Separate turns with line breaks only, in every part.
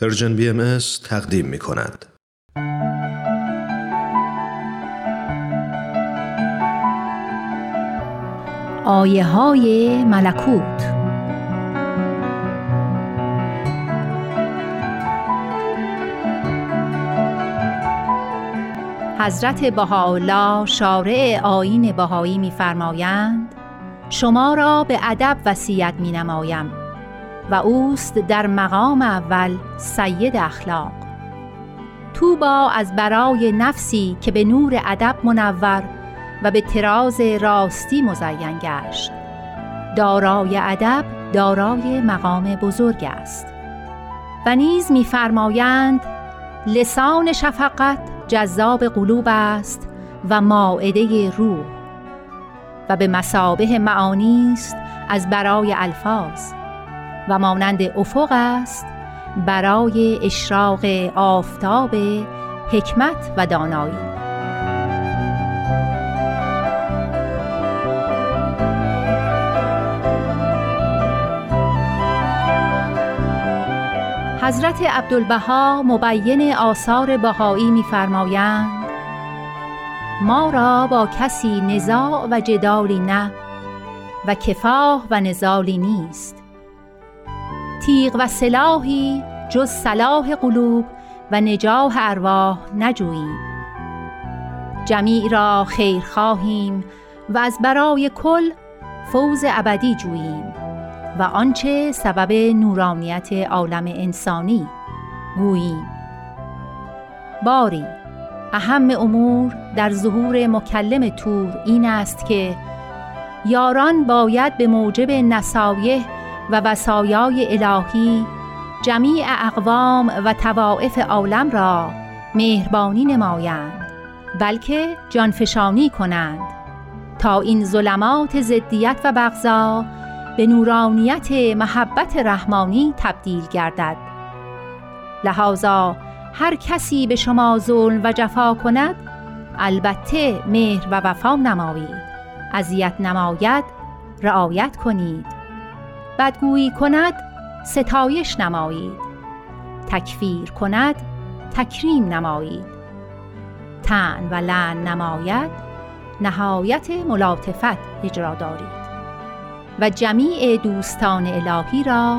Persian BM تقدیم می کند.
آیه های ملکوت حضرت بهاءالله شارع آیین بهایی می‌فرمایند شما را به ادب وصیت می نمایم و اوست در مقام اول سید اخلاق. توبا از برای نفسی که به نور ادب منور و به تراز راستی مزین گشت. دارای ادب دارای مقام بزرگ است. و نیز میفرمایند لسان شفقت جذاب قلوب است و ماعده روح و به مسابه معانی است از برای الفاظ. و مانند افق است برای اشراق آفتاب حکمت و دانایی. حضرت عبدالبها مبین آثار بهایی می‌فرمایند ما را با کسی نزاع و جدالی نه و کفاه و نزالی نیست. تیغ و سلاحی جز صلاح قلوب و نجاح ارواح نجوییم. جمیع را خیر خواهیم و از برای کل فوز ابدی جوییم و آنچه سبب نورانیت عالم انسانی گوییم. باری اهم امور در ظهور مکلم تور این است که یاران باید به موجب نصایح و وسایای الهی جمیع اقوام و توائف عالم را مهربانی نمایند بلکه جانفشانی کنند. تا این ظلمات زدیت و بغضا به نورانیت محبت رحمانی تبدیل گردد. لحاظا هر کسی به شما ظلم و جفا کند البته مهر و وفا نمایید. اذیت نماید رعایت کنید. بدگویی کند ستایش نمایید. تکفیر کند تکریم نمایید. تن و لن نماید نهایت ملاطفت اجرا دارید. و جمیع دوستان الهی را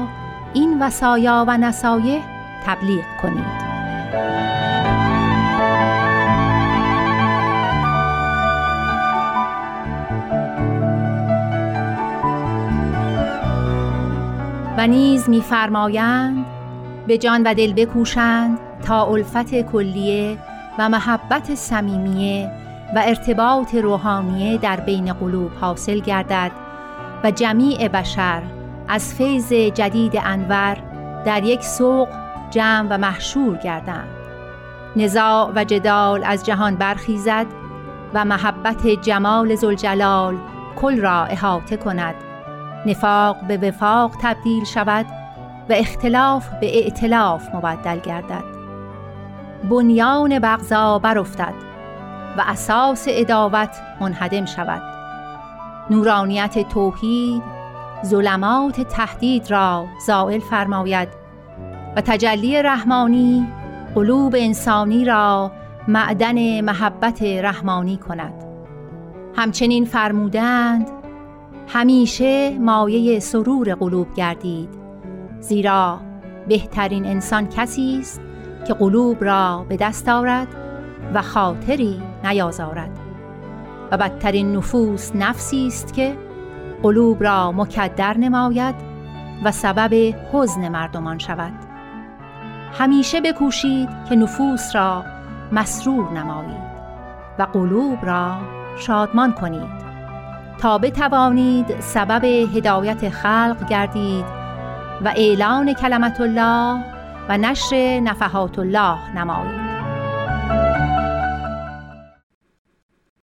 این وصایا و نصایح تبلیغ کنید. و نیز میفرمایند به جان و دل بکوشند تا الفت کلیه و محبت صمیمیه و ارتباط روحانیه در بین قلوب حاصل گردد و جمیع بشر از فیض جدید انور در یک سوق جمع و محشور گردند. نزاع و جدال از جهان برخیزد و محبت جمال زلجلال کل را احاطه کند. نفاق به وفاق تبدیل شود و اختلاف به ائتلاف مبدل گردد. بنیان بغضا برافتد و اساس اداوت منهدم شود. نورانیت توحید ظلمات تهدید را زائل فرماید و تجلی رحمانی قلوب انسانی را معدن محبت رحمانی کند. همچنین فرمودند همیشه مایه سرور قلوب گردید. زیرا بهترین انسان کسی است که قلوب را به دست آورد و خاطری نیازارد. و بدترین نفوس نفسی است که قلوب را مکدر نماید و سبب حزن مردمان شود. همیشه بکوشید که نفوس را مسرور نمایید و قلوب را شادمان کنید. تا بتوانید سبب هدایت خلق گردید و اعلان کلمت الله و نشر نفحات الله نمایید.